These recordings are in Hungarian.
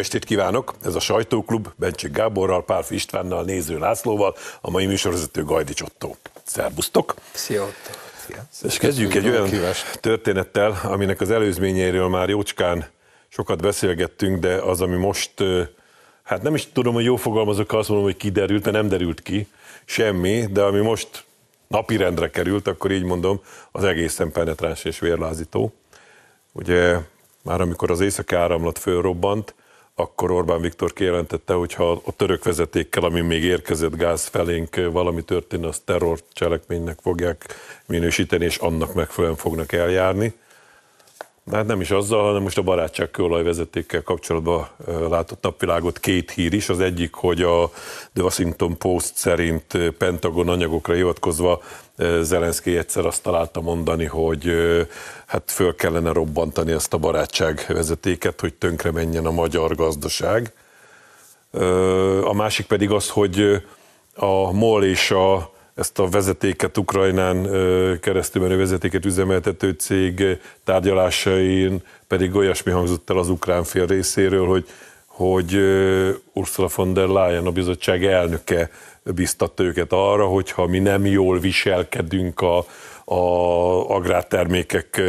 estét kívánok! Ez a Sajtóklub Bencsik Gáborral, Pálfi Istvánnal, Néző Lászlóval, a mai műsorvezető Gajdi Csottó. Szerbusztok! Szia És kezdjük egy olyan történettel, aminek az előzményeiről már jócskán sokat beszélgettünk, de az, ami most, hát nem is tudom, hogy jó fogalmazok, azt mondom, hogy kiderült, mert nem derült ki semmi, de ami most napirendre került, akkor így mondom, az egészen penetráns és vérlázító. Ugye már amikor az északi áramlat fölrobbant, akkor Orbán Viktor kijelentette, hogy ha a török vezetékkel, ami még érkezett gáz felénk valami történne, az terrorcselekménynek fogják minősíteni, és annak megfelelően fognak eljárni. De hát nem is azzal, hanem most a barátság kőolajvezetékkel kapcsolatban látott napvilágot két hír is. Az egyik, hogy a The Washington Post szerint Pentagon anyagokra hivatkozva Zelenszky egyszer azt találta mondani, hogy hát föl kellene robbantani ezt a barátságvezetéket, hogy tönkre menjen a magyar gazdaság. A másik pedig az, hogy a MOL és a ezt a vezetéket Ukrajnán keresztül menő vezetéket üzemeltető cég tárgyalásain pedig olyasmi hangzott el az ukrán fél részéről, hogy, hogy Ursula von der Leyen, a bizottság elnöke biztatta őket arra, hogy ha mi nem jól viselkedünk a, a agrártermékek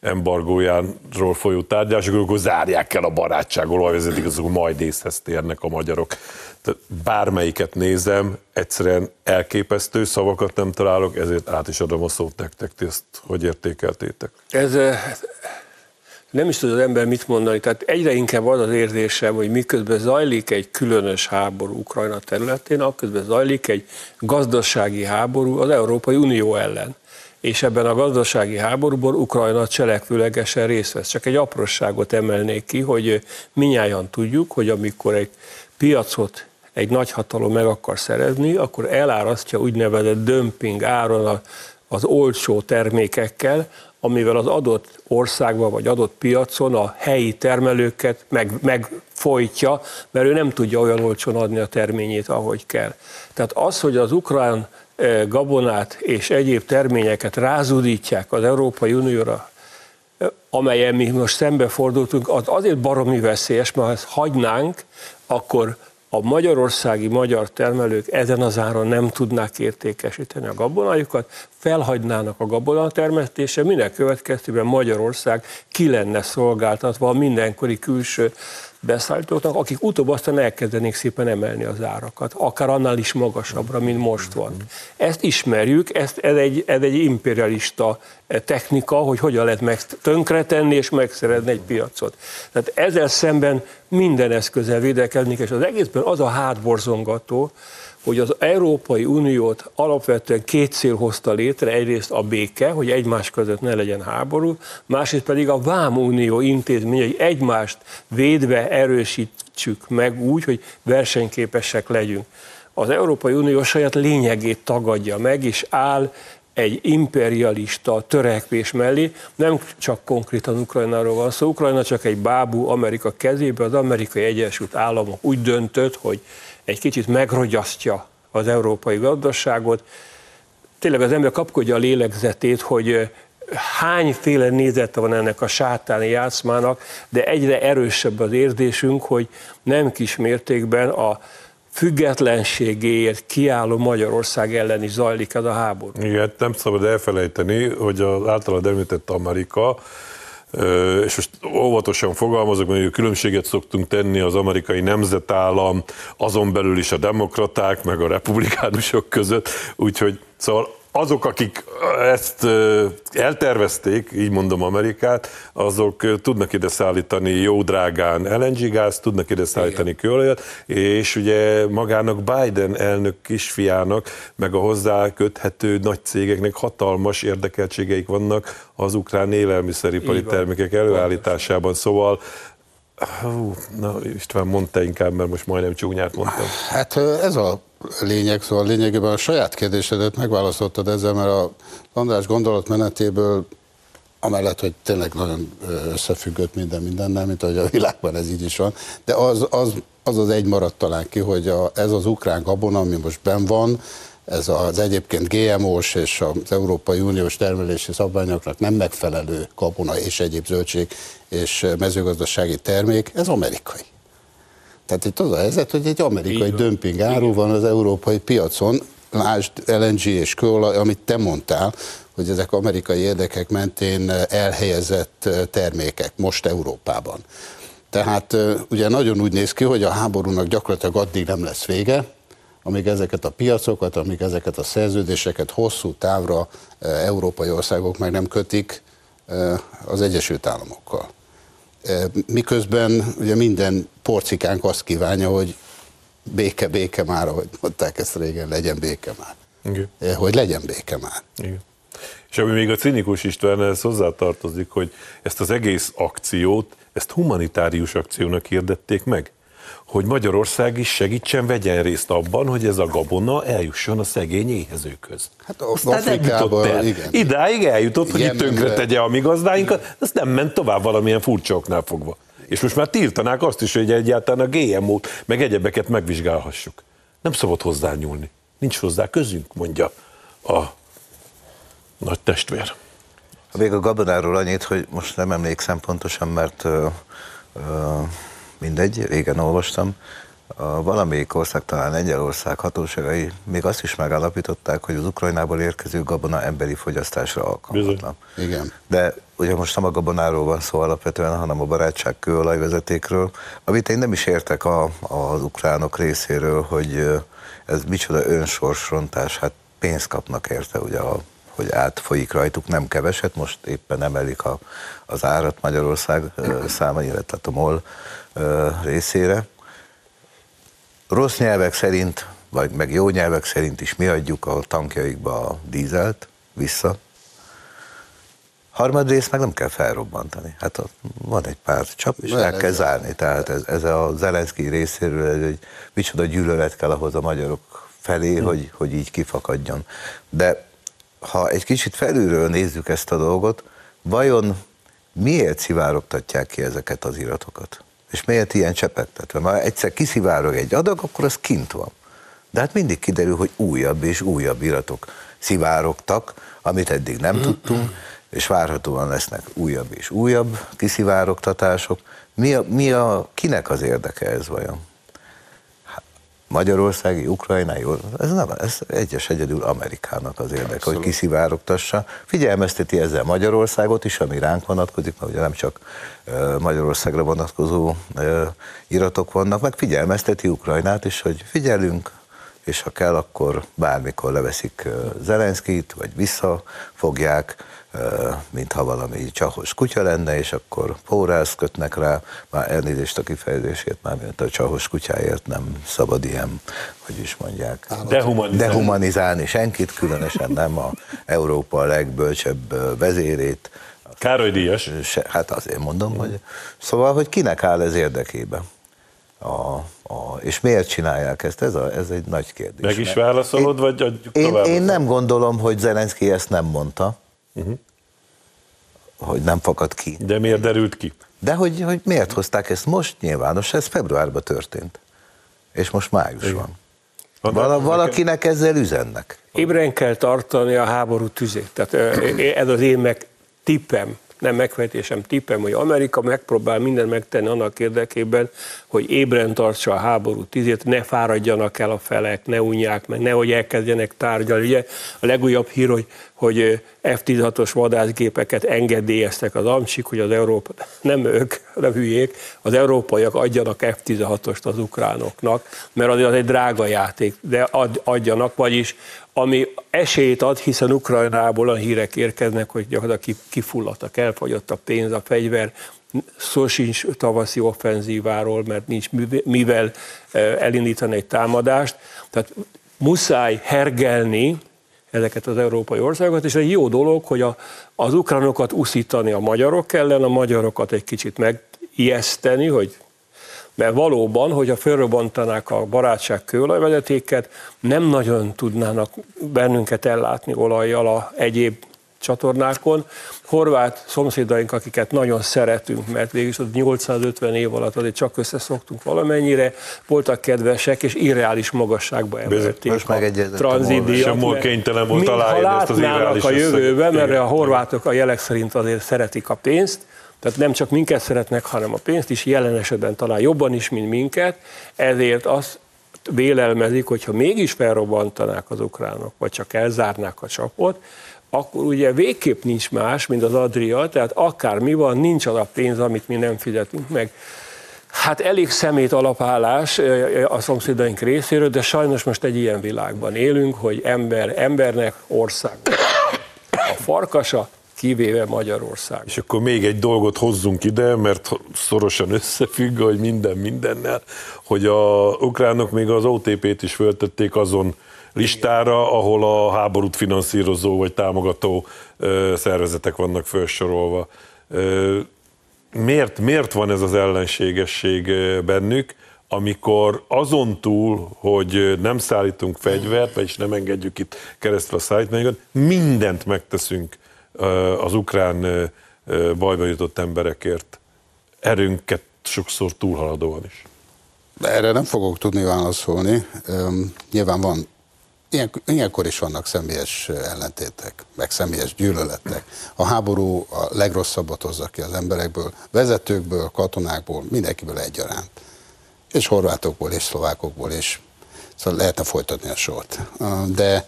embargójáról folyó tárgyalásokról, akkor zárják el a barátságol, olajvezetik, azok majd észhez térnek a magyarok bármelyiket nézem, egyszerűen elképesztő szavakat nem találok, ezért át is adom a szót nektek, ezt hogy értékeltétek? Ez nem is tud az ember mit mondani, tehát egyre inkább az az érzésem, hogy miközben zajlik egy különös háború Ukrajna területén, akközben zajlik egy gazdasági háború az Európai Unió ellen. És ebben a gazdasági háborúban Ukrajna cselekvőlegesen részt vesz. Csak egy apróságot emelnék ki, hogy minnyáján tudjuk, hogy amikor egy piacot egy nagyhatalom meg akar szerezni, akkor elárasztja úgynevezett dömping áron az olcsó termékekkel, amivel az adott országban vagy adott piacon a helyi termelőket meg, megfojtja, mert ő nem tudja olyan olcsón adni a terményét, ahogy kell. Tehát az, hogy az ukrán eh, gabonát és egyéb terményeket rázudítják az Európai Unióra, eh, amelyen mi most szembefordultunk, az azért baromi veszélyes, mert ha ezt hagynánk, akkor a magyarországi magyar termelők ezen az áron nem tudnák értékesíteni a gabonájukat, felhagynának a gabona termesztése, minek következtében Magyarország ki lenne szolgáltatva a mindenkori külső beszállítóknak, akik utóbb aztán elkezdenék szépen emelni az árakat, akár annál is magasabbra, mint most van. Ezt ismerjük, ezt, ez, egy, ez egy imperialista eh, technika, hogy hogyan lehet meg tönkretenni és megszerezni egy piacot. Tehát ezzel szemben minden eszközzel védekezni, és az egészben az a hátborzongató, hogy az Európai Uniót alapvetően két cél hozta létre, egyrészt a béke, hogy egymás között ne legyen háború, másrészt pedig a Vámunió intézmény, hogy egymást védve erősítsük meg úgy, hogy versenyképesek legyünk. Az Európai Unió saját lényegét tagadja meg, és áll egy imperialista törekvés mellé, nem csak konkrétan Ukrajnáról van szó, Ukrajna csak egy bábú Amerika kezébe, az amerikai Egyesült Államok úgy döntött, hogy egy kicsit megrogyasztja az európai gazdaságot. Tényleg az ember kapkodja a lélegzetét, hogy hányféle nézete van ennek a sátáni játszmának, de egyre erősebb az érzésünk, hogy nem kis mértékben a függetlenségéért kiálló Magyarország ellen is zajlik ez a háború. Igen, nem szabad elfelejteni, hogy az általad említett Amerika és most óvatosan fogalmazok, mert különbséget szoktunk tenni az amerikai nemzetállam, azon belül is a demokraták, meg a republikánusok között, úgyhogy szóval azok, akik ezt eltervezték, így mondom Amerikát, azok tudnak ide szállítani jó drágán LNG gáz, tudnak ide szállítani kőolajat, és ugye magának Biden elnök kisfiának, meg a hozzá köthető nagy cégeknek hatalmas érdekeltségeik vannak az ukrán élelmiszeripari termékek előállításában, szóval Hú, na István, mondta inkább, mert most majdnem csúnyát mondtam. Hát ez a lényeg, szóval lényegében a saját kérdésedet megválaszoltad ezzel, mert a András gondolatmenetéből amellett, hogy tényleg nagyon összefüggött minden mindennel, mint ahogy a világban ez így is van, de az az, az, az egy maradt talán ki, hogy a, ez az ukrán gabona, ami most ben van, ez az egyébként GMO-s és az Európai Uniós termelési szabványoknak nem megfelelő gabona és egyéb zöldség és mezőgazdasági termék, ez amerikai. Tehát itt az a helyzet, hogy egy amerikai dömping áru van az európai piacon, lásd LNG és kőolaj, amit te mondtál, hogy ezek amerikai érdekek mentén elhelyezett termékek most Európában. Tehát ugye nagyon úgy néz ki, hogy a háborúnak gyakorlatilag addig nem lesz vége, amíg ezeket a piacokat, amíg ezeket a szerződéseket hosszú távra európai országok meg nem kötik az Egyesült Államokkal. Miközben ugye minden porcikánk azt kívánja, hogy béke, béke már, ahogy mondták ezt régen, legyen béke már. Igen. Hogy legyen béke már. Igen. És ami még a cinikus István, ez hozzátartozik, hogy ezt az egész akciót, ezt humanitárius akciónak hirdették meg hogy Magyarország is segítsen, vegyen részt abban, hogy ez a gabona eljusson a szegény éhezőkhöz. Hát nem jutott el. Igen. Idáig eljutott, hogy itt tönkre tegye a mi gazdáinkat, ez nem ment tovább valamilyen furcsa oknál fogva. És most már tiltanák azt is, hogy egyáltalán a GMO-t, meg egyebeket megvizsgálhassuk. Nem szabad hozzányúlni. Nincs hozzá közünk, mondja a nagy testvér. Még a gabonáról annyit, hogy most nem emlékszem pontosan, mert uh, uh, mindegy, régen olvastam, a valamelyik ország, talán Lengyelország hatóságai még azt is megállapították, hogy az Ukrajnából érkező gabona emberi fogyasztásra alkalmatlan. Igen. De ugye most nem a gabonáról van szó alapvetően, hanem a barátság kőolajvezetékről, amit én nem is értek a, az ukránok részéről, hogy ez micsoda önsorsrontás, hát pénzt kapnak érte, ugye a hogy átfolyik rajtuk, nem keveset, most éppen emelik a, az árat Magyarország száma, illetve a MOL részére. Rossz nyelvek szerint, vagy meg jó nyelvek szerint is mi adjuk a tankjaikba a dízelt vissza. Harmadrészt meg nem kell felrobbantani. Hát ott van egy pár csap, és el kell zárni. Tehát ez, ez a Zelenszky részéről ez egy micsoda gyűlölet kell ahhoz a magyarok felé, hmm. hogy, hogy így kifakadjon. De ha egy kicsit felülről nézzük ezt a dolgot, vajon miért szivárogtatják ki ezeket az iratokat? És miért ilyen csepegtetve? Ha egyszer kiszivárog egy adag, akkor az kint van. De hát mindig kiderül, hogy újabb és újabb iratok szivárogtak, amit eddig nem tudtunk, és várhatóan lesznek újabb és újabb kiszivárogtatások. Mi a, mi a, kinek az érdeke ez vajon? Magyarországi, ukrajnai, ez nem, ez egyes egyedül Amerikának az érdeke, Abszolút. hogy kiszivárogtassa. Figyelmezteti ezzel Magyarországot is, ami ránk vonatkozik, mert ugye nem csak Magyarországra vonatkozó iratok vannak, meg figyelmezteti Ukrajnát is, hogy figyelünk, és ha kell, akkor bármikor leveszik Zelenszkit, vagy visszafogják, mintha valami csahos kutya lenne, és akkor pórász kötnek rá, már elnézést a kifejezését, már mint a csahos kutyáért nem szabad ilyen, hogy is mondják, dehumanizálni, dehumanizálni senkit, különösen nem a Európa a legbölcsebb vezérét. Károly Díjas. Hát azért mondom, hogy szóval, hogy kinek áll ez érdekébe? A, a, és miért csinálják ezt? Ez, a, ez egy nagy kérdés. Meg is válaszolod, én, vagy adjuk én, Én nem gondolom, hogy Zelenszky ezt nem mondta uh-huh. hogy nem fakad ki. De miért derült ki? De hogy, hogy miért hozták ezt most nyilvános, ez februárban történt. És most május Igen. van. Val- valakinek ezzel üzennek. Ébren kell tartani a háború tüzét. Tehát ez az én meg tippem nem megfejtésem, tippem, hogy Amerika megpróbál mindent megtenni annak érdekében, hogy ébren tartsa a háború tizét, ne fáradjanak el a felek, ne unják meg, nehogy elkezdjenek tárgyalni. Ugye a legújabb hír, hogy, hogy F-16-os vadászgépeket engedélyeztek az amcsik, hogy az Európa, nem ők, nem hülyék, az európaiak adjanak F-16-ost az ukránoknak, mert az egy drága játék, de adjanak, vagyis ami esélyt ad, hiszen Ukrajnából a hírek érkeznek, hogy gyakorlatilag kifulladtak, elfogyott a pénz, a fegyver, szó sincs tavaszi offenzíváról, mert nincs mivel elindítani egy támadást. Tehát muszáj hergelni ezeket az európai országokat, és egy jó dolog, hogy a, az ukránokat uszítani a magyarok ellen, a magyarokat egy kicsit megijeszteni, hogy mert valóban, hogyha fölrobbantanák a barátság kőolajvezetéket, nem nagyon tudnának bennünket ellátni olajjal a egyéb csatornákon. Horvát szomszédaink, akiket nagyon szeretünk, mert végül is 850 év alatt azért csak összeszoktunk valamennyire, voltak kedvesek, és irreális magasságba emelték Most a tranzitdíjat. Sem kénytelen volt aláírni ezt az irreális a jövőben, mert a horvátok a jelek szerint azért szeretik a pénzt, Tehát nem csak minket szeretnek, hanem a pénzt is jelen esetben talán jobban is, mint minket, ezért azt vélelmezik, hogyha mégis felrobbantanák az ukránok, vagy csak elzárnák a csapot, akkor ugye végképp nincs más, mint az Adria, tehát akár mi van, nincs az a pénz, amit mi nem fizetünk meg. Hát elég szemét alapállás a szomszédaink részéről, de sajnos most egy ilyen világban élünk, hogy ember embernek ország. A farkasa, kivéve Magyarország. És akkor még egy dolgot hozzunk ide, mert szorosan összefügg, hogy minden mindennel, hogy a ukránok még az OTP-t is föltették azon listára, ahol a háborút finanszírozó vagy támogató szervezetek vannak felsorolva. Miért, miért van ez az ellenségesség bennük, amikor azon túl, hogy nem szállítunk fegyvert, vagyis nem engedjük itt keresztül a szállítmányokat, mindent megteszünk az ukrán bajba jutott emberekért, erőnket sokszor túlhaladóan is. Erre nem fogok tudni válaszolni. Nyilván van Ilyen, ilyenkor is vannak személyes ellentétek, meg személyes gyűlöletek. A háború a legrosszabbat hozza ki az emberekből, vezetőkből, katonákból, mindenkiből egyaránt. És horvátokból, és szlovákokból, és szóval lehetne folytatni a sort. De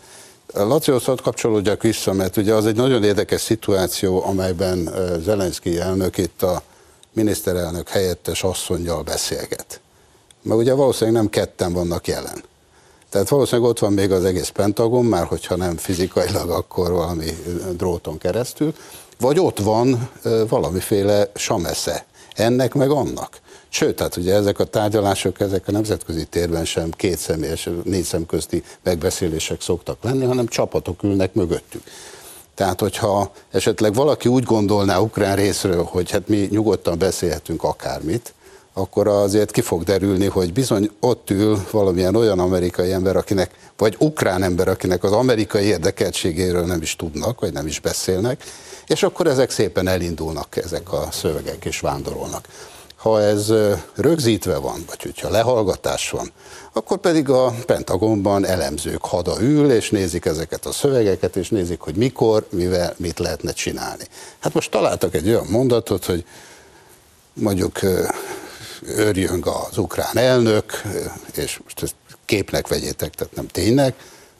Lacihoz ott kapcsolódjak vissza, mert ugye az egy nagyon érdekes szituáció, amelyben Zelenszky elnök itt a miniszterelnök helyettes asszonyjal beszélget. Mert ugye valószínűleg nem ketten vannak jelen tehát valószínűleg ott van még az egész Pentagon, már hogyha nem fizikailag, akkor valami dróton keresztül, vagy ott van valamiféle samesze, ennek meg annak. Sőt, tehát ugye ezek a tárgyalások, ezek a nemzetközi térben sem két személyes, négy szemközti megbeszélések szoktak lenni, hanem csapatok ülnek mögöttük. Tehát, hogyha esetleg valaki úgy gondolná ukrán részről, hogy hát mi nyugodtan beszélhetünk akármit, akkor azért ki fog derülni, hogy bizony ott ül valamilyen olyan amerikai ember, akinek, vagy ukrán ember, akinek az amerikai érdekeltségéről nem is tudnak, vagy nem is beszélnek, és akkor ezek szépen elindulnak, ezek a szövegek, és vándorolnak. Ha ez rögzítve van, vagy hogyha lehallgatás van, akkor pedig a Pentagonban elemzők hada ül, és nézik ezeket a szövegeket, és nézik, hogy mikor, mivel, mit lehetne csinálni. Hát most találtak egy olyan mondatot, hogy mondjuk örjön az ukrán elnök, és most ezt képnek vegyétek, tehát nem tényleg,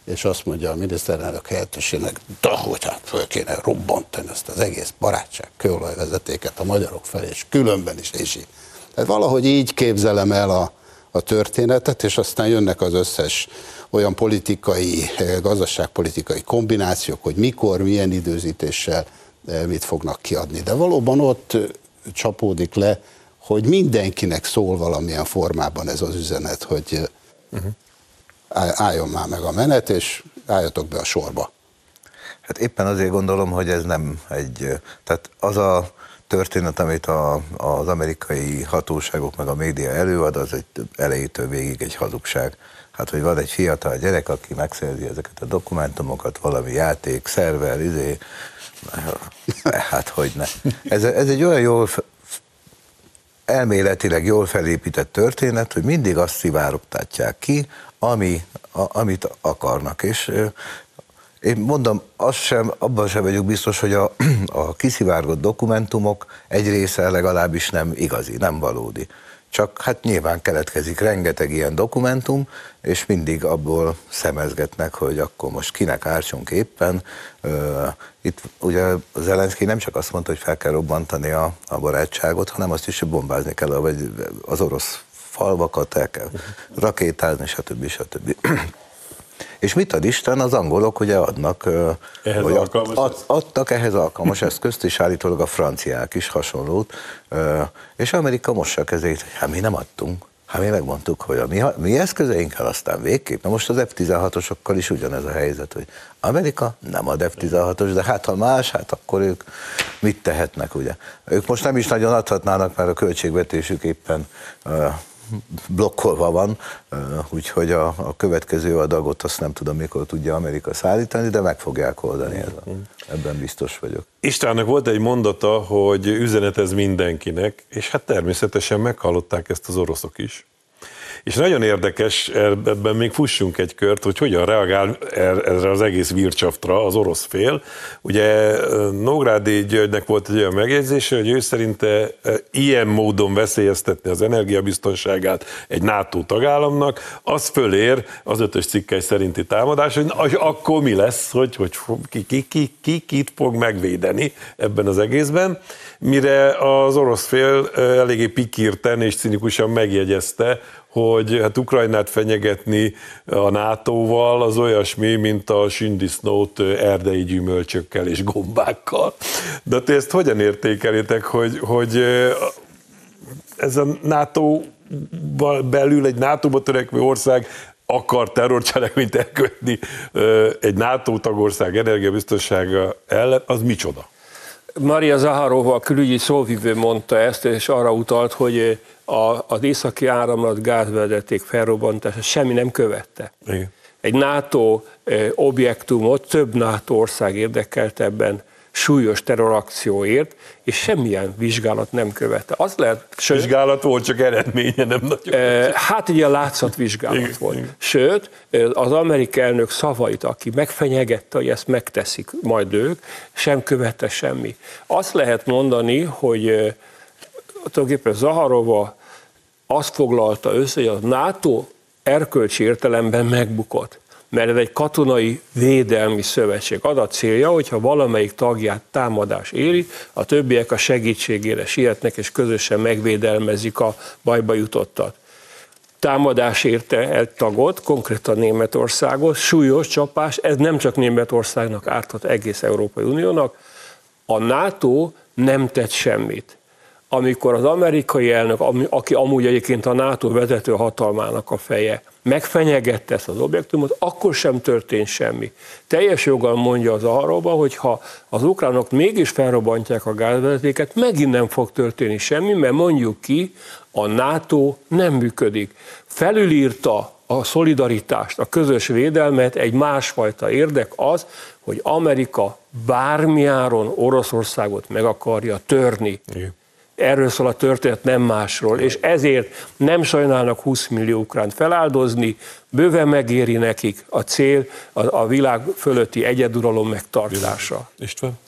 és azt mondja a miniszterelnök helyettesének, de hogy hát föl kéne robbantani ezt az egész barátság kőolajvezetéket a magyarok felé, és különben is, és így. Tehát valahogy így képzelem el a, a történetet, és aztán jönnek az összes olyan politikai, gazdaságpolitikai kombinációk, hogy mikor, milyen időzítéssel mit fognak kiadni. De valóban ott csapódik le hogy mindenkinek szól valamilyen formában ez az üzenet, hogy uh-huh. Álljon már meg a menet, és álljatok be a sorba. Hát éppen azért gondolom, hogy ez nem egy, tehát az a történet, amit a, az amerikai hatóságok meg a média előad, az egy elejétől végig egy hazugság. Hát, hogy van egy fiatal gyerek, aki megszerzi ezeket a dokumentumokat, valami játék, szerver, izé, hát hogy ne. Ez, ez egy olyan jól elméletileg jól felépített történet, hogy mindig azt szivárogtatják ki, ami, a, amit akarnak. És én mondom, azt sem, abban sem vagyok biztos, hogy a, a kiszivárgott dokumentumok egy része legalábbis nem igazi, nem valódi. Csak hát nyilván keletkezik rengeteg ilyen dokumentum, és mindig abból szemezgetnek, hogy akkor most kinek ártsunk éppen. Itt ugye Zelenszky nem csak azt mondta, hogy fel kell robbantani a, a barátságot, hanem azt is, hogy bombázni kell, vagy az orosz falvakat el kell rakétázni, stb. stb. És mit ad Isten? Az angolok ugye adnak, ehhez alkalmas ad, adtak ehhez alkalmas eszközt, és állítólag a franciák is hasonlót, és Amerika mossa kezét, hogy hát mi nem adtunk. Hát mi megmondtuk, hogy a mi, mi eszközeinkkel aztán végképp. Na most az F-16-osokkal is ugyanez a helyzet, hogy Amerika nem ad F-16-os, de hát ha más, hát akkor ők mit tehetnek, ugye? Ők most nem is nagyon adhatnának, mert a költségvetésük éppen blokkolva van, úgyhogy a, a következő adagot azt nem tudom, mikor tudja Amerika szállítani, de meg fogják oldani, ez a, ebben biztos vagyok. Istvánnak volt egy mondata, hogy üzenet ez mindenkinek, és hát természetesen meghallották ezt az oroszok is. És nagyon érdekes, ebben még fussunk egy kört, hogy hogyan reagál er, erre az egész vircsaftra az orosz fél. Ugye Nógrádi Györgynek volt egy olyan megjegyzése, hogy ő szerinte ilyen módon veszélyeztetni az energiabiztonságát egy NATO tagállamnak, az fölér az ötös cikkely szerinti támadás, hogy akkor mi lesz, hogy, hogy ki, ki, ki, ki kit fog megvédeni ebben az egészben, mire az orosz fél eléggé pikírten és cinikusan megjegyezte, hogy hát Ukrajnát fenyegetni a NATO-val az olyasmi, mint a sündisznót erdei gyümölcsökkel és gombákkal. De te ezt hogyan értékelitek, hogy, hogy ez a NATO belül egy NATO-ba törekvő ország akar terrorcselekményt elkövetni egy NATO tagország energiabiztonsága ellen, az micsoda? Maria Zaharova, a külügyi szóvivő mondta ezt, és arra utalt, hogy a, az északi áramlat gázvezeték felrobbantása semmi nem követte. Igen. Egy NATO objektumot több NATO ország érdekelt ebben súlyos terrorakcióért, és semmilyen vizsgálat nem követte. Az lehet, sőt, vizsgálat volt, csak eredménye nem nagyon. E, hát ugye látszatvizsgálat igen, volt. Igen. Sőt, az amerikai elnök szavait, aki megfenyegette, hogy ezt megteszik majd ők, sem követte semmi. Azt lehet mondani, hogy tulajdonképpen Zaharova azt foglalta össze, hogy a NATO erkölcsi értelemben megbukott mert ez egy katonai védelmi szövetség. Az a célja, hogyha valamelyik tagját támadás éri, a többiek a segítségére sietnek, és közösen megvédelmezik a bajba jutottat. Támadás érte egy tagot, konkrétan Németországot, súlyos csapás, ez nem csak Németországnak ártott egész Európai Uniónak, a NATO nem tett semmit amikor az amerikai elnök, aki amúgy egyébként a NATO vezető hatalmának a feje, megfenyegette ezt az objektumot, akkor sem történt semmi. Teljes joggal mondja az arróba, hogy ha az ukránok mégis felrobbantják a gázvezetéket, megint nem fog történni semmi, mert mondjuk ki, a NATO nem működik. Felülírta a szolidaritást, a közös védelmet, egy másfajta érdek az, hogy Amerika bármiáron Oroszországot meg akarja törni. Igen. Erről szól a történet, nem másról, és ezért nem sajnálnak 20 millió ukránt feláldozni, bőven megéri nekik a cél, a, a világ fölötti egyeduralom megtartása. István?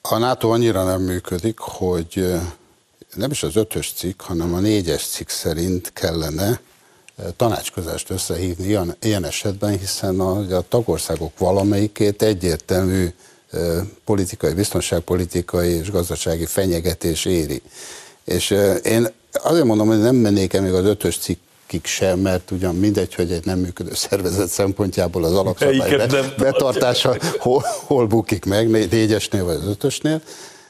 A NATO annyira nem működik, hogy nem is az ötös cikk, hanem a négyes cikk szerint kellene tanácskozást összehívni ilyen, ilyen esetben, hiszen a, a tagországok valamelyikét egyértelmű politikai, biztonságpolitikai és gazdasági fenyegetés éri. És én azért mondom, hogy nem mennék el még az ötös cikkig sem, mert ugyan mindegy, hogy egy nem működő szervezet szempontjából az alapszabály betartása hol, hol bukik meg, négyesnél vagy az ötösnél,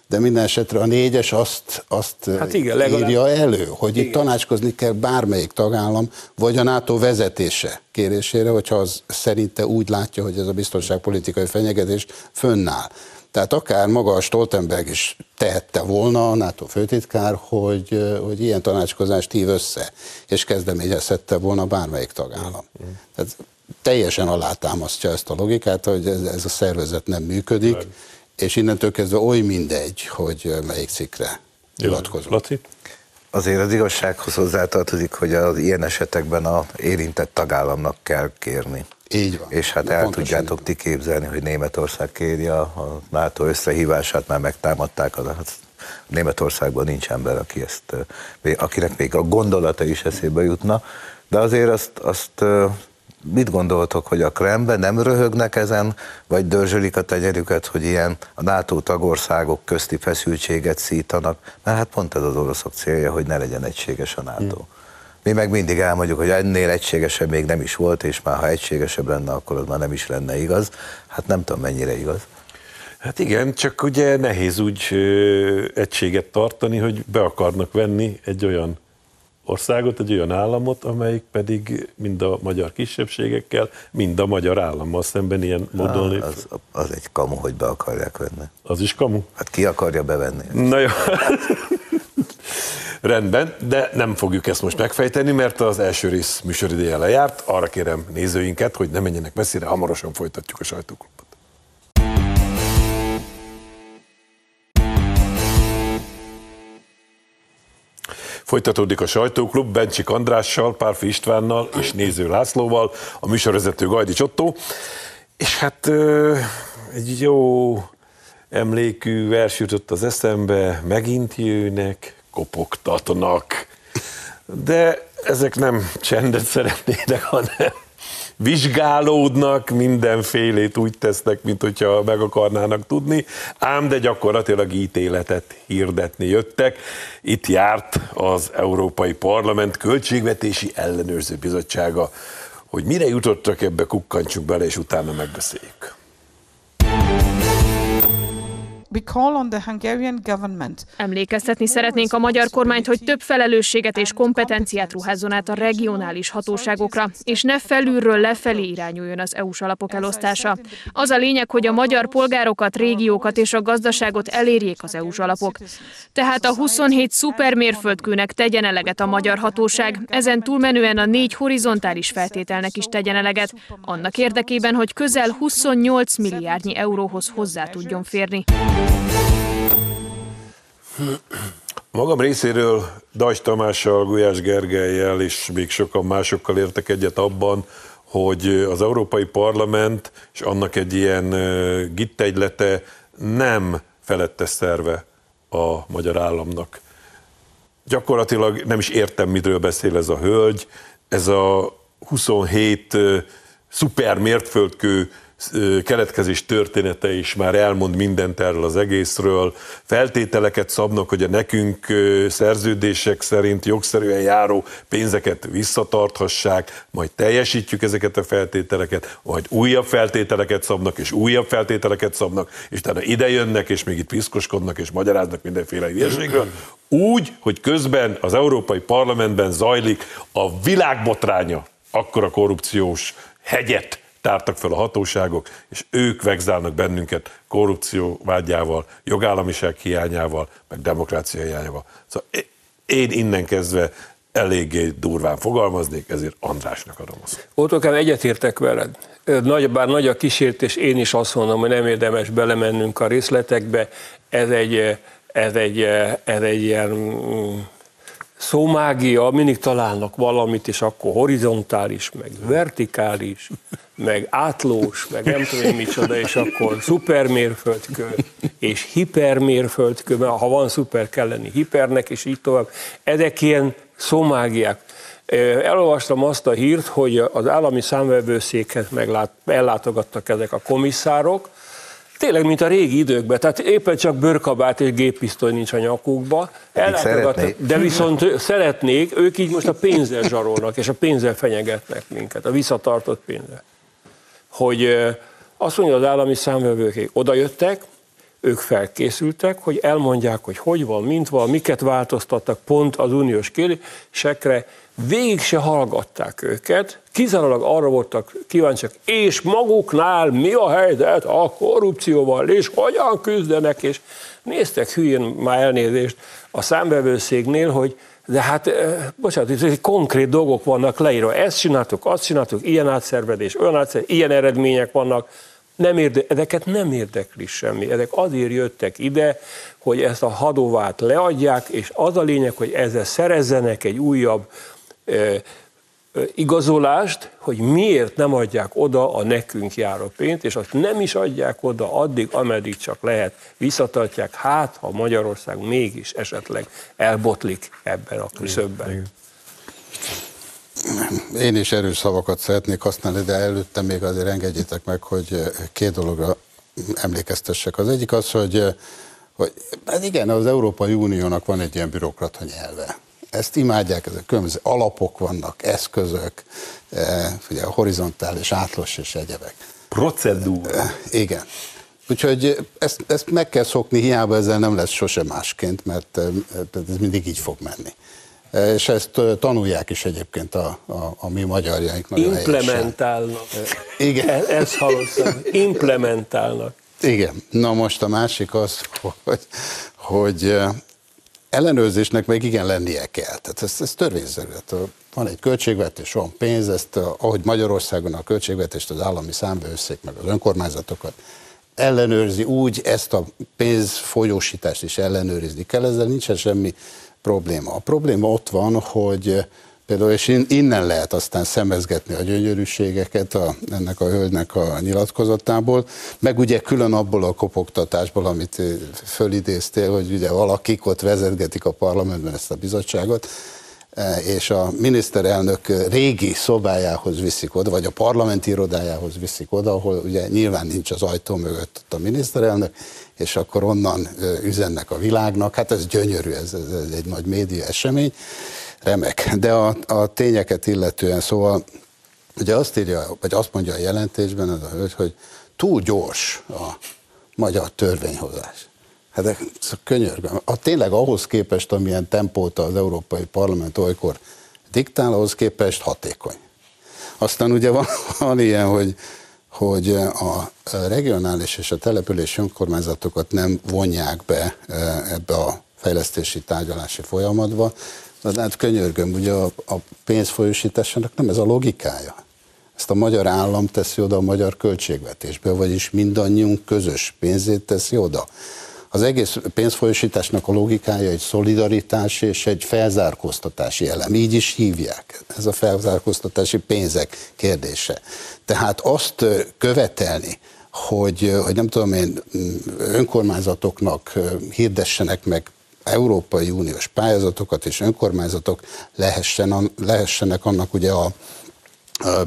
de minden esetre a négyes azt, azt hát igen, legalább... írja elő, hogy igen. itt tanácskozni kell bármelyik tagállam, vagy a NATO vezetése kérésére, hogyha az szerinte úgy látja, hogy ez a biztonságpolitikai fenyegetés fönnáll. Tehát akár maga a Stoltenberg is tehette volna, a NATO főtitkár, hogy, hogy ilyen tanácskozást hív össze, és kezdeményezhette volna bármelyik tagállam. Mm. Tehát teljesen alátámasztja ezt a logikát, hogy ez, ez a szervezet nem működik, mm és innentől kezdve oly mindegy, hogy melyik cikkre hivatkozunk. Laci? Azért az igazsághoz hozzátartozik, hogy az ilyen esetekben a érintett tagállamnak kell kérni. Így van. És hát el tudjátok ti képzelni, hogy Németország kéri a, a NATO összehívását, már megtámadták, az, hát Németországban nincs ember, aki ezt, akinek még a gondolata is eszébe jutna, de azért azt, azt mit gondoltok, hogy a Kremben nem röhögnek ezen, vagy dörzsölik a tegyerüket, hogy ilyen a NATO tagországok közti feszültséget szítanak? Mert hát pont ez az oroszok célja, hogy ne legyen egységes a NATO. Hmm. Mi meg mindig elmondjuk, hogy ennél egységesebb még nem is volt, és már ha egységesebb lenne, akkor az már nem is lenne igaz. Hát nem tudom, mennyire igaz. Hát igen, csak ugye nehéz úgy ö, egységet tartani, hogy be akarnak venni egy olyan országot, egy olyan államot, amelyik pedig mind a magyar kisebbségekkel, mind a magyar állammal szemben ilyen módon lép. Az, az egy kamu, hogy be akarják venni. Az is kamu? Hát ki akarja bevenni? Na jó. Rendben, de nem fogjuk ezt most megfejteni, mert az első rész műsorideje lejárt. Arra kérem nézőinket, hogy ne menjenek messzire, hamarosan folytatjuk a sajtóklubot. Folytatódik a sajtóklub Bencsik Andrással, Párfi Istvánnal és Néző Lászlóval, a műsorvezető Gajdi Csottó. És hát egy jó emlékű vers jutott az eszembe, megint jönnek, kopogtatnak. De ezek nem csendet szeretnének, hanem vizsgálódnak, mindenfélét úgy tesznek, mint hogyha meg akarnának tudni, ám de gyakorlatilag ítéletet hirdetni jöttek. Itt járt az Európai Parlament Költségvetési Ellenőrző Bizottsága, hogy mire jutottak ebbe, kukkantsunk bele, és utána megbeszéljük. Emlékeztetni szeretnénk a magyar kormányt, hogy több felelősséget és kompetenciát ruházzon át a regionális hatóságokra, és ne felülről lefelé irányuljon az EU-s alapok elosztása. Az a lényeg, hogy a magyar polgárokat, régiókat és a gazdaságot elérjék az EU-s alapok. Tehát a 27 szupermérföldkőnek tegyen eleget a magyar hatóság, ezen túlmenően a négy horizontális feltételnek is tegyen eleget, annak érdekében, hogy közel 28 milliárdnyi euróhoz hozzá tudjon férni. Magam részéről Dajs Tamással, Gulyás Gergelyel és még sokan másokkal értek egyet abban, hogy az Európai Parlament és annak egy ilyen gittegylete nem felette szerve a magyar államnak. Gyakorlatilag nem is értem, miről beszél ez a hölgy. Ez a 27 szuper mértföldkő keletkezés története is már elmond mindent erről az egészről. Feltételeket szabnak, hogy a nekünk szerződések szerint jogszerűen járó pénzeket visszatarthassák, majd teljesítjük ezeket a feltételeket, majd újabb feltételeket szabnak, és újabb feltételeket szabnak, és utána ide jönnek, és még itt piszkoskodnak, és magyaráznak mindenféle hülyeségről. Úgy, hogy közben az Európai Parlamentben zajlik a világbotránya, akkora korrupciós hegyet, tártak fel a hatóságok, és ők vegzálnak bennünket korrupció vágyával, jogállamiság hiányával, meg demokrácia hiányával. Szóval én innen kezdve eléggé durván fogalmaznék, ezért Andrásnak adom azt. Ottokám, egyetértek veled. Nagy, bár nagy a kísértés, én is azt mondom, hogy nem érdemes belemennünk a részletekbe. Ez egy, ez egy, ez egy ilyen mm, szómágia, mindig találnak valamit, és akkor horizontális, meg vertikális, meg átlós, meg nem tudom micsoda, és akkor szupermérföldkő, és hipermérföldkő, mert ha van szuper, kell lenni hipernek, és így tovább. Ezek ilyen szómágiák. Elolvastam azt a hírt, hogy az állami számvevőszékhez meglát, ellátogattak ezek a komisszárok, Tényleg, mint a régi időkben, tehát éppen csak bőrkabát és géppisztoly nincs a nyakukba, de viszont szeretnék, ők így most a pénzzel zsarolnak, és a pénzzel fenyegetnek minket, a visszatartott pénzzel. Hogy azt mondja az állami számvevők, oda jöttek, ők felkészültek, hogy elmondják, hogy hogy van, mint van, miket változtattak pont az uniós kérésekre, végig se hallgatták őket, kizárólag arra voltak kíváncsiak, és maguknál mi a helyzet a korrupcióval, és hogyan küzdenek, és néztek hülyén már elnézést a számbevőszégnél, hogy de hát, bocsánat, itt konkrét dolgok vannak leírva, ezt csináltuk, azt csináltuk, ilyen átszervedés, olyan átszervedés, ilyen eredmények vannak, nem érde, ezeket nem érdekli semmi. Ezek azért jöttek ide, hogy ezt a hadovát leadják, és az a lényeg, hogy ezzel szerezzenek egy újabb igazolást, hogy miért nem adják oda a nekünk járó pénzt, és azt nem is adják oda addig, ameddig csak lehet, visszatartják, hát ha Magyarország mégis esetleg elbotlik ebben a küszöbben. Én is erős szavakat szeretnék használni, de előtte még azért engedjétek meg, hogy két dologra emlékeztessek. Az egyik az, hogy, hogy hát igen, az Európai Uniónak van egy ilyen bürokrata nyelve ezt imádják, ezek különböző alapok vannak, eszközök, eh, ugye horizontális, átlos és egyebek. Procedúra. Eh, igen. Úgyhogy ezt, ezt meg kell szokni, hiába ezzel nem lesz sose másként, mert eh, ez mindig így fog menni. És ezt tanulják is egyébként a, a, a mi magyarjaink Implementálnak. Helyesen. Igen. E, ezt hallottam. Implementálnak. Igen. Na most a másik az, hogy, hogy ellenőrzésnek meg igen lennie kell. Tehát ez, ez törvényszerű. Hát, van egy költségvetés, van pénz, ezt, ahogy Magyarországon a költségvetést az állami számbőszék, meg az önkormányzatokat ellenőrzi úgy, ezt a pénzfolyósítást is ellenőrizni kell, ezzel nincsen semmi probléma. A probléma ott van, hogy Például, és innen lehet aztán szemezgetni a gyönyörűségeket a, ennek a hölgynek a nyilatkozatából, meg ugye külön abból a kopogtatásból, amit fölidéztél, hogy ugye valakik ott vezetgetik a parlamentben ezt a bizottságot, e, és a miniszterelnök régi szobájához viszik oda, vagy a parlamenti irodájához viszik oda, ahol ugye nyilván nincs az ajtó mögött a miniszterelnök, és akkor onnan üzennek a világnak. Hát ez gyönyörű, ez, ez egy nagy média esemény remek. De a, a tényeket illetően, szóval ugye azt írja, vagy azt mondja a jelentésben ez a hölgy, hogy túl gyors a magyar törvényhozás. Hát de könyörgöm. A, tényleg ahhoz képest, amilyen tempót az Európai Parlament olykor diktál, ahhoz képest hatékony. Aztán ugye van, van ilyen, hogy, hogy a regionális és a települési önkormányzatokat nem vonják be e, ebbe a fejlesztési tárgyalási folyamatba, de hát könyörgöm, ugye a, a pénzfolyósításnak nem ez a logikája. Ezt a magyar állam teszi oda a magyar költségvetésbe, vagyis mindannyiunk közös pénzét teszi oda. Az egész pénzfolyósításnak a logikája egy szolidaritás és egy felzárkóztatási elem. Így is hívják. Ez a felzárkóztatási pénzek kérdése. Tehát azt követelni, hogy, hogy nem tudom én, önkormányzatoknak hirdessenek meg Európai Uniós pályázatokat és önkormányzatok lehessen, lehessenek annak ugye a,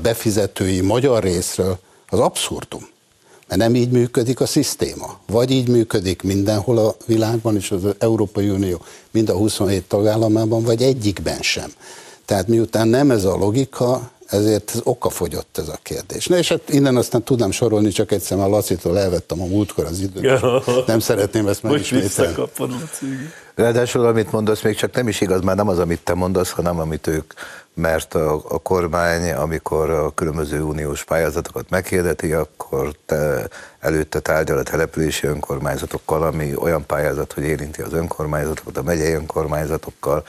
befizetői magyar részről, az abszurdum. Mert nem így működik a szisztéma. Vagy így működik mindenhol a világban, és az Európai Unió mind a 27 tagállamában, vagy egyikben sem. Tehát miután nem ez a logika, ezért ez okafogyott ez a kérdés. Na és hát innen aztán tudnám sorolni, csak egyszer már Lacitól elvettem a múltkor az időt. Nem szeretném ezt megismételni. Ráadásul, amit mondasz, még csak nem is igaz, már nem az, amit te mondasz, hanem amit ők, mert a, a kormány, amikor a különböző uniós pályázatokat meghirdeti, akkor te előtte tárgyal a települési önkormányzatokkal, ami olyan pályázat, hogy érinti az önkormányzatokat, a megyei önkormányzatokkal,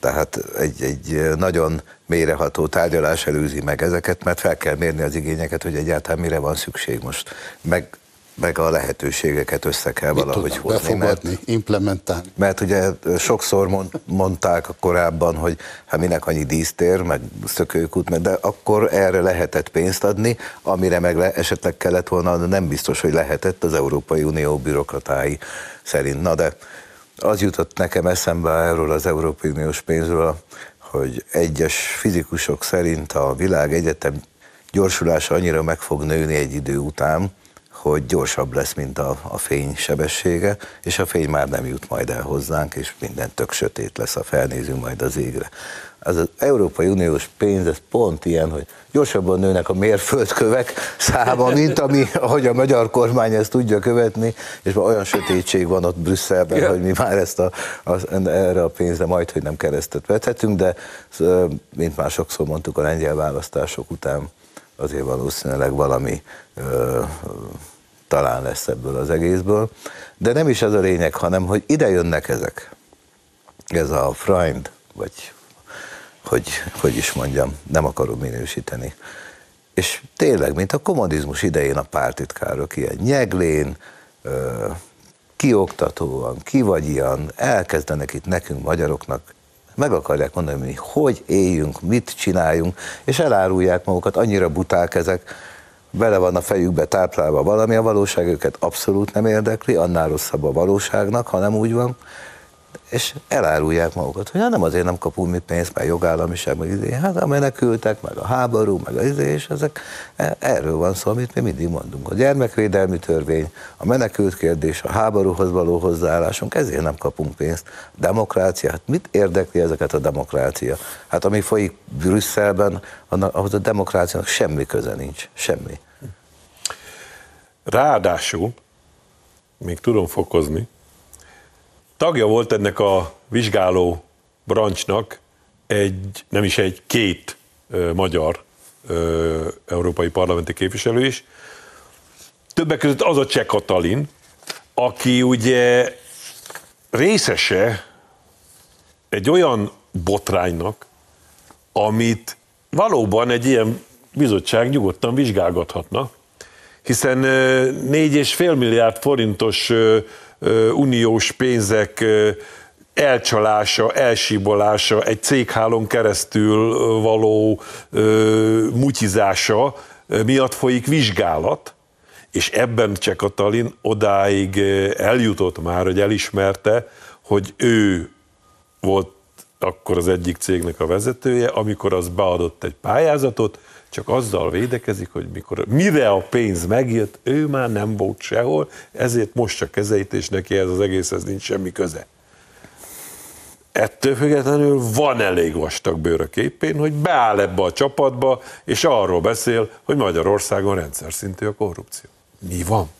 tehát egy, egy nagyon mélyreható tárgyalás előzi meg ezeket, mert fel kell mérni az igényeket, hogy egyáltalán mire van szükség most. Meg meg a lehetőségeket össze kell Mit valahogy hozni. Befogadni, mert, implementálni. Mert ugye sokszor mond, mondták korábban, hogy hát minek annyi dísztér, meg szökőkút, de akkor erre lehetett pénzt adni, amire meg le, esetleg kellett volna, de nem biztos, hogy lehetett az Európai Unió bürokratái szerint. Na de az jutott nekem eszembe erről az Európai Uniós pénzről, hogy egyes fizikusok szerint a világ egyetem gyorsulása annyira meg fog nőni egy idő után, hogy gyorsabb lesz, mint a, a fény sebessége, és a fény már nem jut majd el hozzánk, és minden tök sötét lesz, a felnézünk majd az égre. Az, az Európai Uniós pénz, ez pont ilyen, hogy gyorsabban nőnek a mérföldkövek száma, mint ami, ahogy a magyar kormány ezt tudja követni, és már olyan sötétség van ott Brüsszelben, yeah. hogy mi már ezt a, az, erre a pénzre majd, hogy nem keresztet vethetünk, de mint már sokszor mondtuk a lengyel választások után, azért valószínűleg valami ö, talán lesz ebből az egészből. De nem is ez a lényeg, hanem hogy ide jönnek ezek. Ez a Freund, vagy hogy, hogy is mondjam, nem akarom minősíteni. És tényleg, mint a kommunizmus idején a pártitkárok, ilyen nyeglén, kioktatóan, kivagyian elkezdenek itt nekünk magyaroknak meg akarják mondani, hogy mi hogy éljünk, mit csináljunk, és elárulják magukat, annyira buták ezek, bele van a fejükbe táplálva valami, a valóság őket abszolút nem érdekli, annál rosszabb a valóságnak, ha nem úgy van, és elárulják magukat, hogy hát nem azért nem kapunk mi pénzt, mert jogállamiság, meg izé, hát a menekültek, meg a háború, meg az izé, és ezek, e, erről van szó, amit mi mindig mondunk. A gyermekvédelmi törvény, a menekült kérdés, a háborúhoz való hozzáállásunk, ezért nem kapunk pénzt. Demokrácia, hát mit érdekli ezeket a demokrácia? Hát ami folyik Brüsszelben, ahhoz a demokráciának semmi köze nincs, semmi. Ráadásul, még tudom fokozni, Tagja volt ennek a vizsgáló brancsnak egy, nem is egy, két magyar európai parlamenti képviselő is. Többek között az a Cseh Katalin, aki ugye részese egy olyan botránynak, amit valóban egy ilyen bizottság nyugodtan vizsgálgathatna, hiszen négy és fél milliárd forintos uniós pénzek elcsalása, elsíbolása, egy céghálon keresztül való ö, mutyizása miatt folyik vizsgálat, és ebben Cseh Katalin odáig eljutott már, hogy elismerte, hogy ő volt akkor az egyik cégnek a vezetője, amikor az beadott egy pályázatot, csak azzal védekezik, hogy mikor, mire a pénz megjött, ő már nem volt sehol, ezért most csak kezeit, és neki ez az egészhez nincs semmi köze. Ettől függetlenül van elég vastag bőr a képén, hogy beáll ebbe a csapatba, és arról beszél, hogy Magyarországon rendszer szintű a korrupció. Mi van?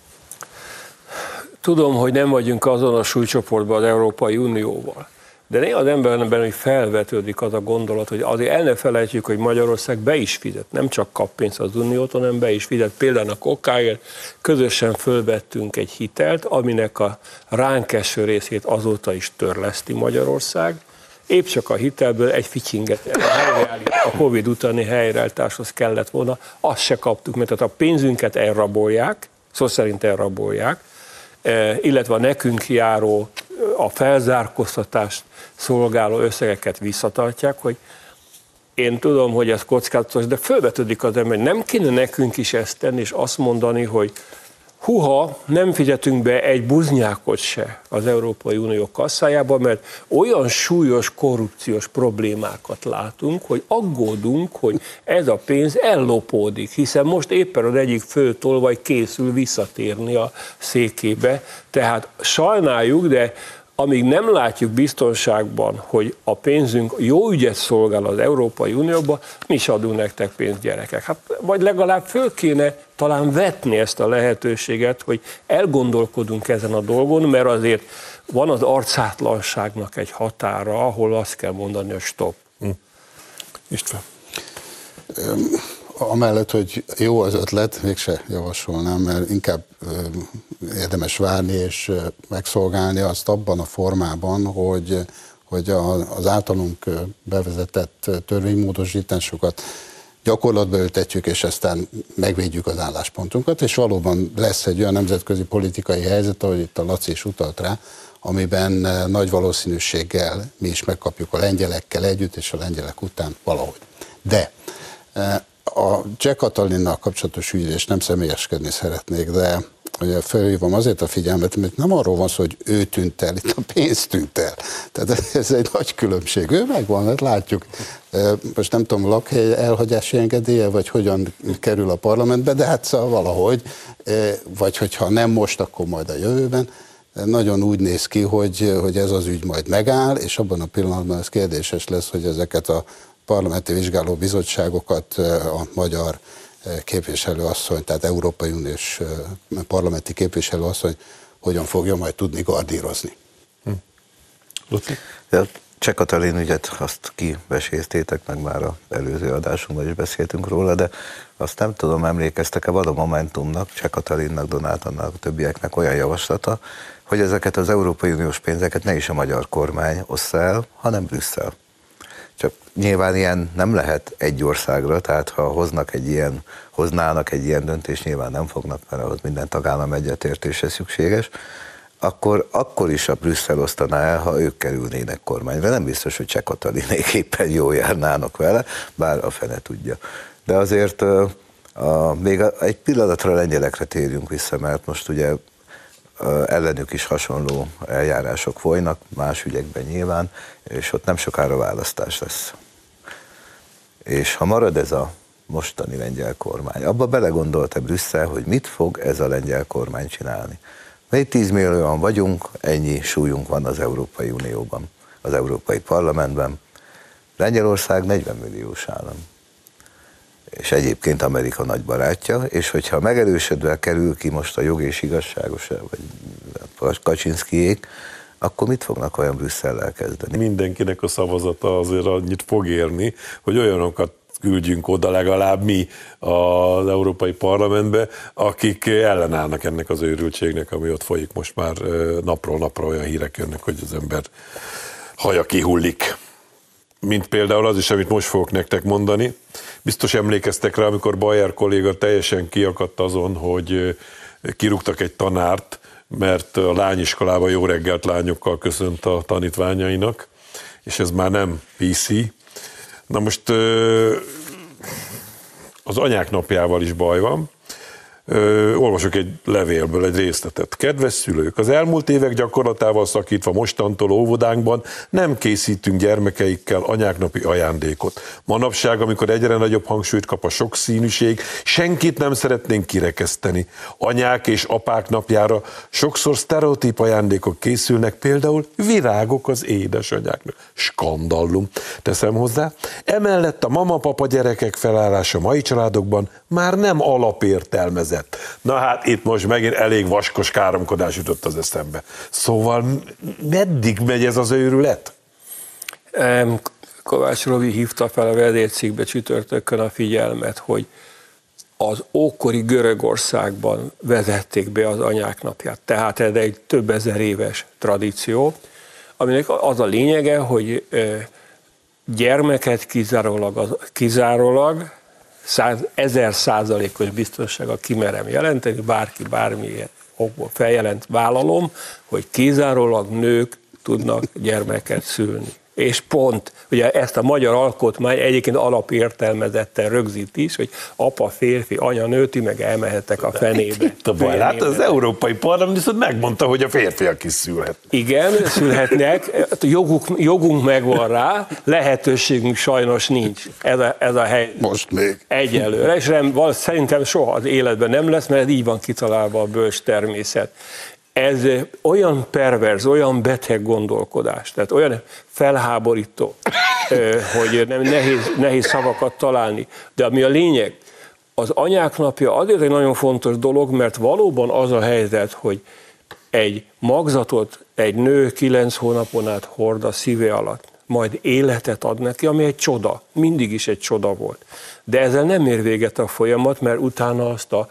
Tudom, hogy nem vagyunk azon a súlycsoportban az Európai Unióval. De néha az emberben hogy felvetődik az a gondolat, hogy azért el ne felejtjük, hogy Magyarország be is fizet, nem csak kap pénzt az Uniót, hanem be is fizet. Például a kokáért közösen fölvettünk egy hitelt, aminek a ránk eső részét azóta is törleszti Magyarország. Épp csak a hitelből egy ficsinget a Covid utáni helyreállításhoz kellett volna, azt se kaptuk, mert a pénzünket elrabolják, szó szerint elrabolják, illetve a nekünk járó a felzárkóztatást szolgáló összegeket visszatartják, hogy én tudom, hogy ez kockázatos, de fölvetődik az ember, nem kéne nekünk is ezt tenni, és azt mondani, hogy huha, nem fizetünk be egy buznyákot se az Európai Unió kasszájába, mert olyan súlyos korrupciós problémákat látunk, hogy aggódunk, hogy ez a pénz ellopódik, hiszen most éppen az egyik fő tolvaj készül visszatérni a székébe, tehát sajnáljuk, de amíg nem látjuk biztonságban, hogy a pénzünk jó ügyet szolgál az Európai Unióba, mi is adunk nektek pénzt, gyerekek. Hát, vagy legalább föl kéne talán vetni ezt a lehetőséget, hogy elgondolkodunk ezen a dolgon, mert azért van az arcátlanságnak egy határa, ahol azt kell mondani, hogy stop. Hm. István amellett, hogy jó az ötlet, mégse javasolnám, mert inkább érdemes várni és megszolgálni azt abban a formában, hogy, hogy az általunk bevezetett törvénymódosításokat gyakorlatba ültetjük, és aztán megvédjük az álláspontunkat, és valóban lesz egy olyan nemzetközi politikai helyzet, ahogy itt a Laci is utalt rá, amiben nagy valószínűséggel mi is megkapjuk a lengyelekkel együtt, és a lengyelek után valahogy. De Jack Katalinnal kapcsolatos ügyre, nem személyeskedni szeretnék, de ugye felhívom azért a figyelmet, mert nem arról van szó, hogy ő tűnt el, itt a pénz tűnt el. Tehát ez egy nagy különbség. Ő megvan, hát látjuk. Most nem tudom, lakhely elhagyási engedélye, vagy hogyan kerül a parlamentbe, de hát szóval valahogy, vagy hogyha nem most, akkor majd a jövőben. Nagyon úgy néz ki, hogy, hogy ez az ügy majd megáll, és abban a pillanatban ez kérdéses lesz, hogy ezeket a parlamenti vizsgáló bizottságokat a magyar képviselőasszony, tehát Európai Uniós parlamenti képviselőasszony hogyan fogja majd tudni gardírozni. Hm. Cseh Katalin ügyet azt kiveséztétek, meg már az előző adásunkban is beszéltünk róla, de azt nem tudom, emlékeztek-e, van a Momentumnak, Cseh Katalinnak, Donátannak, a többieknek olyan javaslata, hogy ezeket az Európai Uniós pénzeket ne is a magyar kormány ossza el, hanem Brüsszel. Csak nyilván ilyen nem lehet egy országra, tehát ha hoznak egy ilyen, hoznának egy ilyen döntést, nyilván nem fognak, mert ahhoz minden tagállam egyetértése szükséges, akkor, akkor is a Brüsszel osztaná el, ha ők kerülnének kormányra. Nem biztos, hogy Cseh Katalinék éppen jól járnának vele, bár a fene tudja. De azért a, még egy pillanatra lengyelekre térjünk vissza, mert most ugye ellenük is hasonló eljárások folynak, más ügyekben nyilván, és ott nem sokára választás lesz. És ha marad ez a mostani lengyel kormány, abba belegondolt-e Brüsszel, hogy mit fog ez a lengyel kormány csinálni? Mi 10 millióan vagyunk, ennyi súlyunk van az Európai Unióban, az Európai Parlamentben. Lengyelország 40 milliós állam és egyébként Amerika nagy barátja, és hogyha megerősödve kerül ki most a jog és igazságos, vagy Kaczynszkijék, akkor mit fognak olyan Brüsszellel kezdeni? Mindenkinek a szavazata azért annyit fog érni, hogy olyanokat küldjünk oda legalább mi az Európai Parlamentbe, akik ellenállnak ennek az őrültségnek, ami ott folyik most már napról napra olyan hírek jönnek, hogy az ember haja kihullik. Mint például az is, amit most fogok nektek mondani. Biztos emlékeztek rá, amikor Bayer kolléga teljesen kiakadt azon, hogy kirúgtak egy tanárt, mert a lányiskolában jó reggelt lányokkal köszönt a tanítványainak, és ez már nem PC. Na most az anyák napjával is baj van, Olvasok egy levélből egy részletet. Kedves szülők, az elmúlt évek gyakorlatával szakítva mostantól óvodánkban nem készítünk gyermekeikkel anyáknapi ajándékot. Manapság, amikor egyre nagyobb hangsúlyt kap a sokszínűség, senkit nem szeretnénk kirekeszteni. Anyák és apák napjára sokszor sztereotíp ajándékok készülnek, például virágok az édesanyáknak. Skandallum. Teszem hozzá. Emellett a mama-papa gyerekek felállása mai családokban már nem alapértelmezett vezet. Na hát itt most megint elég vaskos káromkodás jutott az eszembe. Szóval meddig megy ez az őrület? Kovács Rovi hívta fel a vedércikbe csütörtökön a figyelmet, hogy az ókori Görögországban vezették be az anyák napját. Tehát ez egy több ezer éves tradíció, aminek az a lényege, hogy gyermeket kizárólag, kizárólag száz, ezer százalékos biztonsága kimerem jelenteni, bárki bármilyen okból feljelent, vállalom, hogy kizárólag nők tudnak gyermeket szülni és pont. Ugye ezt a magyar alkotmány egyébként alapértelmezetten rögzít is, hogy apa férfi, anya nőti, meg elmehettek a fenébe. Itt a baj, hát az Európai Parlament viszont megmondta, hogy a férfiak is szülhet. Igen, szülhetnek, joguk, jogunk megvan rá, lehetőségünk sajnos nincs. Ez a, ez a hely. Most még. Egyelőre, és nem, szerintem soha az életben nem lesz, mert így van kitalálva a bölcs természet ez olyan perverz, olyan beteg gondolkodás, tehát olyan felháborító, hogy nem, nehéz, nehéz szavakat találni. De ami a lényeg, az anyák napja azért egy nagyon fontos dolog, mert valóban az a helyzet, hogy egy magzatot egy nő kilenc hónapon át hord a szíve alatt, majd életet ad neki, ami egy csoda, mindig is egy csoda volt. De ezzel nem ér véget a folyamat, mert utána azt a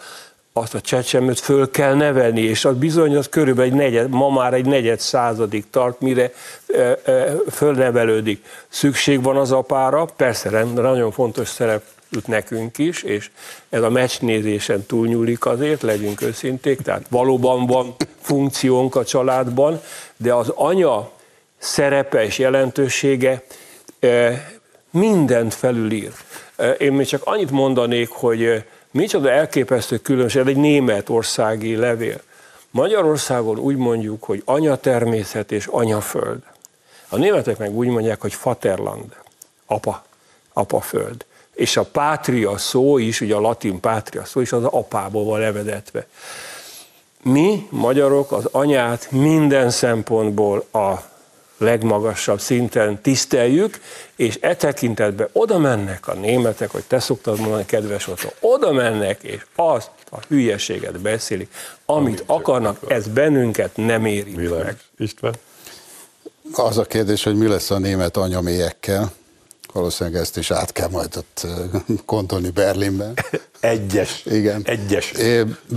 azt a csecsemőt föl kell nevelni, és az bizony az körülbelül egy negyed, ma már egy negyed századig tart, mire e, e, fölnevelődik. Szükség van az apára, persze nagyon fontos szerep jut nekünk is, és ez a meccsnézésen túlnyúlik azért, legyünk őszinték, tehát valóban van funkciónk a családban, de az anya szerepe és jelentősége e, mindent felülír. Én még csak annyit mondanék, hogy Micsoda elképesztő különbség, egy németországi levél. Magyarországon úgy mondjuk, hogy anyatermészet és anyaföld. A németek meg úgy mondják, hogy Vaterland, apa, apaföld. És a pátria szó is, ugye a latin pátria szó is az apából van levedetve. Mi, magyarok, az anyát minden szempontból a legmagasabb szinten tiszteljük, és e tekintetben oda mennek a németek, hogy te szoktad mondani, kedves Otto, oda mennek, és azt a hülyeséget beszélik, amit Amit akarnak, ez bennünket nem éri meg. István? Az a kérdés, hogy mi lesz a német anyamélyekkel, valószínűleg ezt is át kell majd ott gondolni Berlinben. Egyes. Igen. Egyes.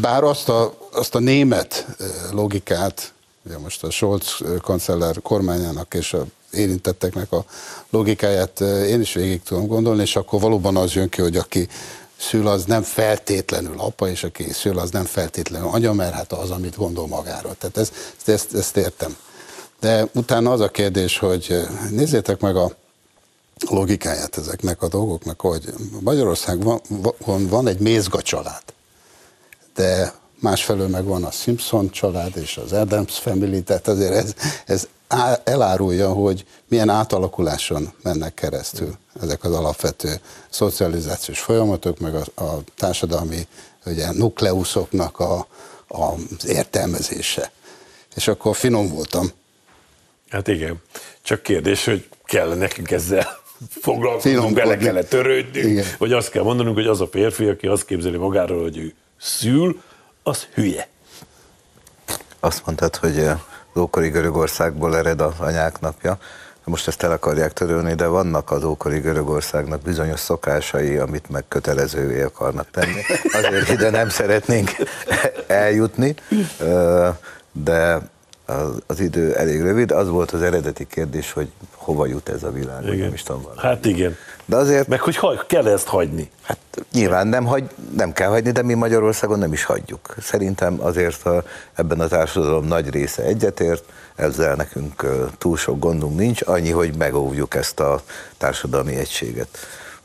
Bár azt a, azt a német logikát ugye most a Scholz kancellár kormányának és a érintetteknek a logikáját én is végig tudom gondolni, és akkor valóban az jön ki, hogy aki szül, az nem feltétlenül apa, és aki szül, az nem feltétlenül anya, mert hát az, amit gondol magáról. Tehát ezt, ezt, ezt értem. De utána az a kérdés, hogy nézzétek meg a logikáját ezeknek a dolgoknak, hogy Magyarországon van, van egy mézga család, de másfelől meg van a Simpson család és az Adams Family, tehát azért ez, ez elárulja, hogy milyen átalakuláson mennek keresztül ezek az alapvető szocializációs folyamatok, meg a, a társadalmi ugye, nukleuszoknak a, az értelmezése. És akkor finom voltam. Hát igen. Csak kérdés, hogy kell nekünk ezzel foglalkozni, bele kellett törődni, vagy azt kell mondanunk, hogy az a férfi, aki azt képzeli magáról, hogy ő szül, az hülye. Azt mondtad, hogy az ókori Görögországból ered az anyák napja. Most ezt el akarják törölni, de vannak az ókori Görögországnak bizonyos szokásai, amit meg kötelezővé akarnak tenni. Azért ide nem szeretnénk eljutni, de az, az idő elég rövid. Az volt az eredeti kérdés, hogy hova jut ez a világ, igen. nem is tudom. Hát igen. De azért... Meg hogy hagy, kell ezt hagyni? Hát nyilván nem, hagy, nem kell hagyni, de mi Magyarországon nem is hagyjuk. Szerintem azért a, ebben a társadalom nagy része egyetért, ezzel nekünk túl sok gondunk nincs, annyi, hogy megóvjuk ezt a társadalmi egységet.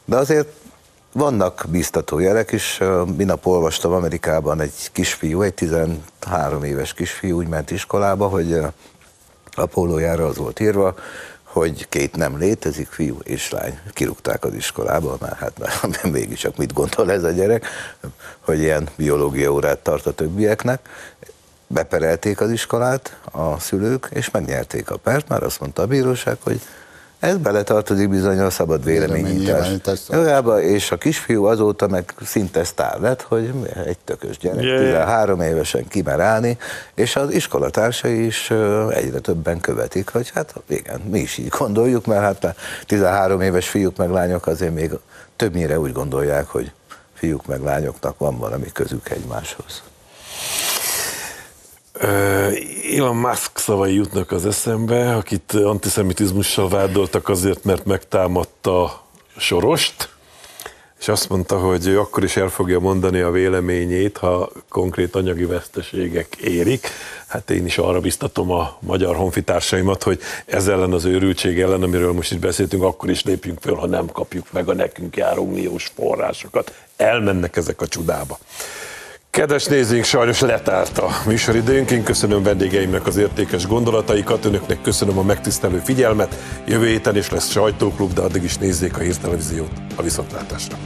De azért vannak biztató jelek is. Minap olvastam Amerikában egy kisfiú, egy 13 éves kisfiú úgy ment iskolába, hogy a pólójára az volt írva, hogy két nem létezik, fiú és lány. Kirúgták az iskolába, mert hát mert mégiscsak mit gondol ez a gyerek, hogy ilyen biológia órát tart a többieknek. Beperelték az iskolát a szülők, és megnyerték a pert, már azt mondta a bíróság, hogy ez beletartozik bizony a szabad véleményítás jogába, és a kisfiú azóta meg szinte sztár lett, hogy egy tökös gyerek, yeah. 13 évesen kimer állni, és az iskolatársai is egyre többen követik, hogy hát igen, mi is így gondoljuk, mert hát 13 éves fiúk meg lányok azért még többnyire úgy gondolják, hogy fiúk meg lányoknak van valami közük egymáshoz. Elon Musk szavai jutnak az eszembe, akit antiszemitizmussal vádoltak azért, mert megtámadta Sorost, és azt mondta, hogy ő akkor is el fogja mondani a véleményét, ha konkrét anyagi veszteségek érik. Hát én is arra biztatom a magyar honfitársaimat, hogy ez ellen az őrültség ellen, amiről most is beszéltünk, akkor is lépjünk föl, ha nem kapjuk meg a nekünk járó milliós forrásokat. Elmennek ezek a csudába. Kedves nézőink, sajnos letárt a műsoridőnk. Én köszönöm vendégeimnek az értékes gondolataikat, önöknek köszönöm a megtisztelő figyelmet. Jövő héten is lesz sajtóklub, de addig is nézzék a hírtelevíziót a viszontlátásra.